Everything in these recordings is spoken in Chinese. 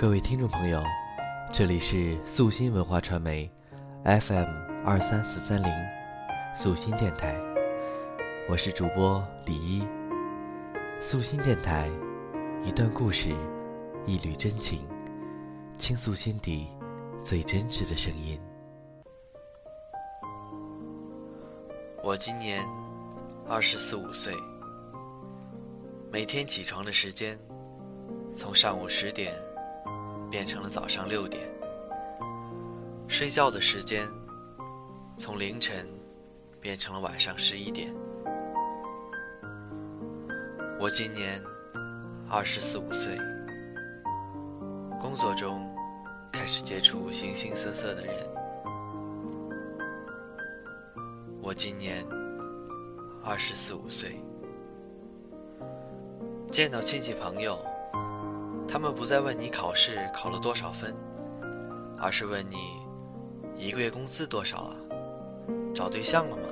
各位听众朋友，这里是素心文化传媒，FM 二三四三零，素心电台，我是主播李一。素心电台，一段故事，一缕真情，倾诉心底最真挚的声音。我今年二十四五岁，每天起床的时间从上午十点变成了早上六点，睡觉的时间从凌晨变成了晚上十一点。我今年二十四五岁，工作中开始接触形形色色的人。我今年二十四五岁，见到亲戚朋友，他们不再问你考试考了多少分，而是问你一个月工资多少啊？找对象了吗？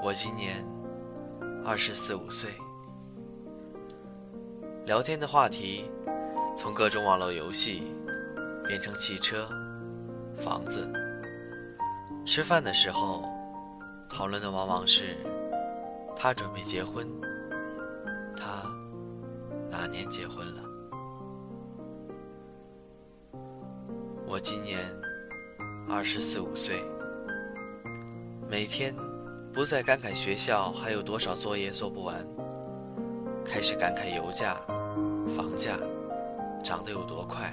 我今年二十四五岁，聊天的话题从各种网络游戏变成汽车、房子。吃饭的时候，讨论的往往是他准备结婚，年结婚了。我今年二十四五岁，每天不再感慨学校还有多少作业做不完，开始感慨油价、房价涨得有多快，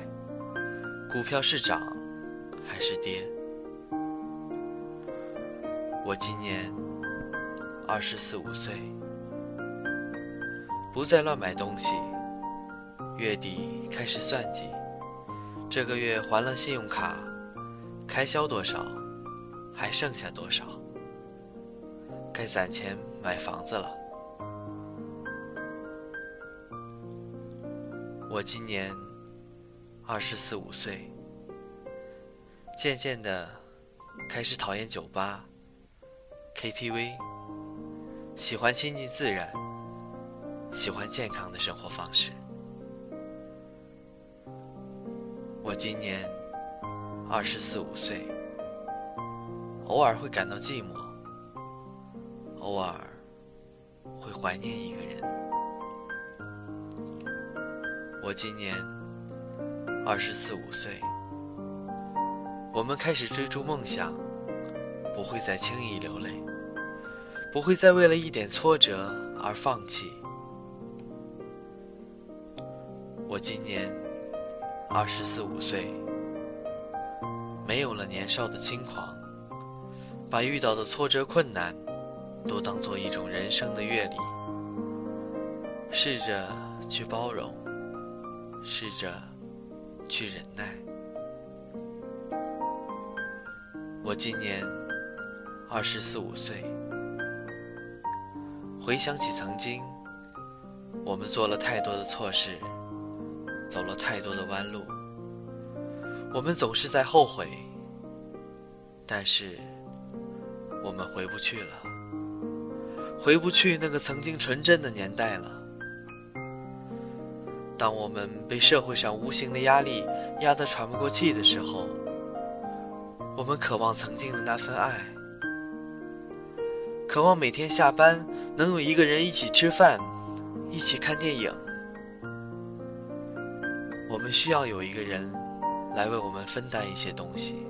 股票是涨还是跌。我今年二十四五岁，不再乱买东西。月底开始算计，这个月还了信用卡，开销多少，还剩下多少？该攒钱买房子了。我今年二十四五岁，渐渐的开始讨厌酒吧。KTV，喜欢亲近自然，喜欢健康的生活方式。我今年二十四五岁，偶尔会感到寂寞，偶尔会怀念一个人。我今年二十四五岁，我们开始追逐梦想，不会再轻易流泪。不会再为了一点挫折而放弃。我今年二十四五岁，没有了年少的轻狂，把遇到的挫折困难都当做一种人生的阅历，试着去包容，试着去忍耐。我今年二十四五岁。回想起曾经，我们做了太多的错事，走了太多的弯路，我们总是在后悔，但是我们回不去了，回不去那个曾经纯真的年代了。当我们被社会上无形的压力压得喘不过气的时候，我们渴望曾经的那份爱，渴望每天下班。能有一个人一起吃饭，一起看电影。我们需要有一个人来为我们分担一些东西。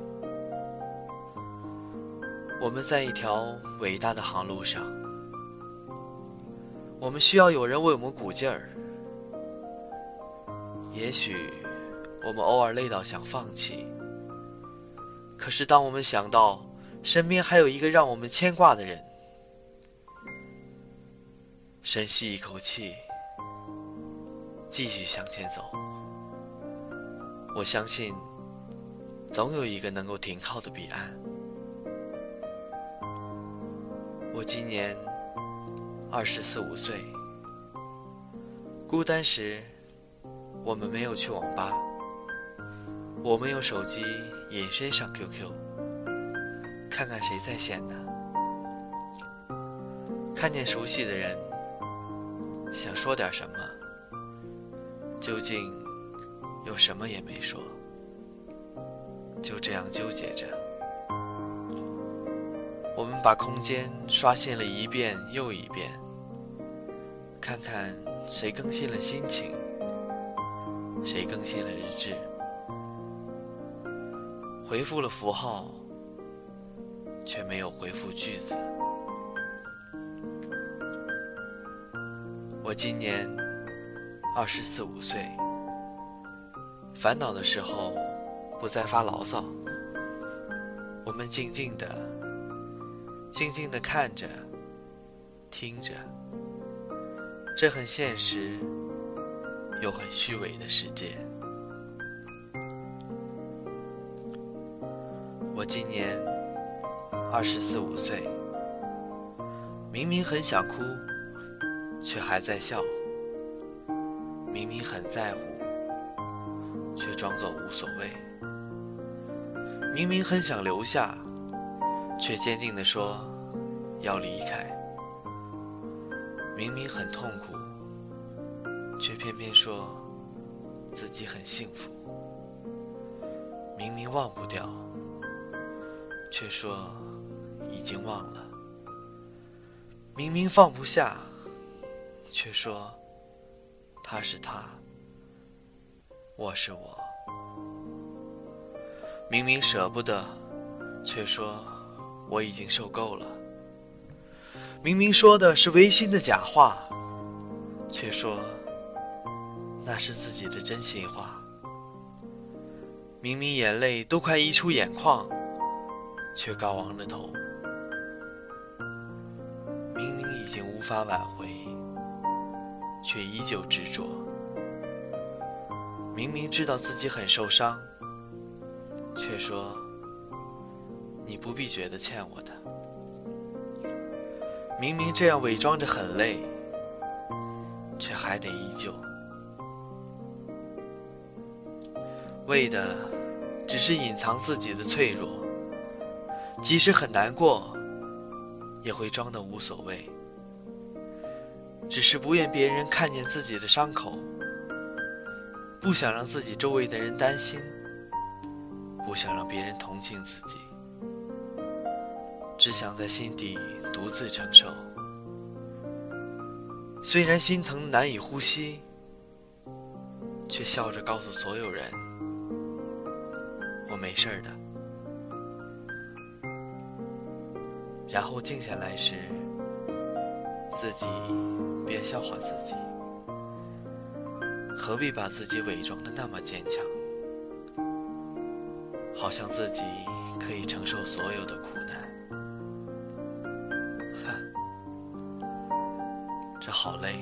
我们在一条伟大的航路上，我们需要有人为我们鼓劲儿。也许我们偶尔累到想放弃，可是当我们想到身边还有一个让我们牵挂的人，深吸一口气，继续向前走。我相信，总有一个能够停靠的彼岸。我今年二十四五岁，孤单时，我们没有去网吧，我们用手机隐身上 QQ，看看谁在线呢？看见熟悉的人。想说点什么，究竟又什么也没说，就这样纠结着。我们把空间刷新了一遍又一遍，看看谁更新了心情，谁更新了日志，回复了符号，却没有回复句子。我今年二十四五岁，烦恼的时候不再发牢骚，我们静静的。静静的看着，听着，这很现实又很虚伪的世界。我今年二十四五岁，明明很想哭，却还在笑；明明很在乎，却装作无所谓；明明很想留下。却坚定地说要离开，明明很痛苦，却偏偏说自己很幸福；明明忘不掉，却说已经忘了；明明放不下，却说他是他，我是我；明明舍不得，却说。我已经受够了。明明说的是违心的假话，却说那是自己的真心话。明明眼泪都快溢出眼眶，却高昂着头。明明已经无法挽回，却依旧执着。明明知道自己很受伤，却说。你不必觉得欠我的，明明这样伪装着很累，却还得依旧，为的只是隐藏自己的脆弱，即使很难过，也会装的无所谓，只是不愿别人看见自己的伤口，不想让自己周围的人担心，不想让别人同情自己。只想在心底独自承受，虽然心疼难以呼吸，却笑着告诉所有人：“我没事的。”然后静下来时，自己别笑话自己，何必把自己伪装的那么坚强，好像自己可以承受所有的苦难。哼，这好累。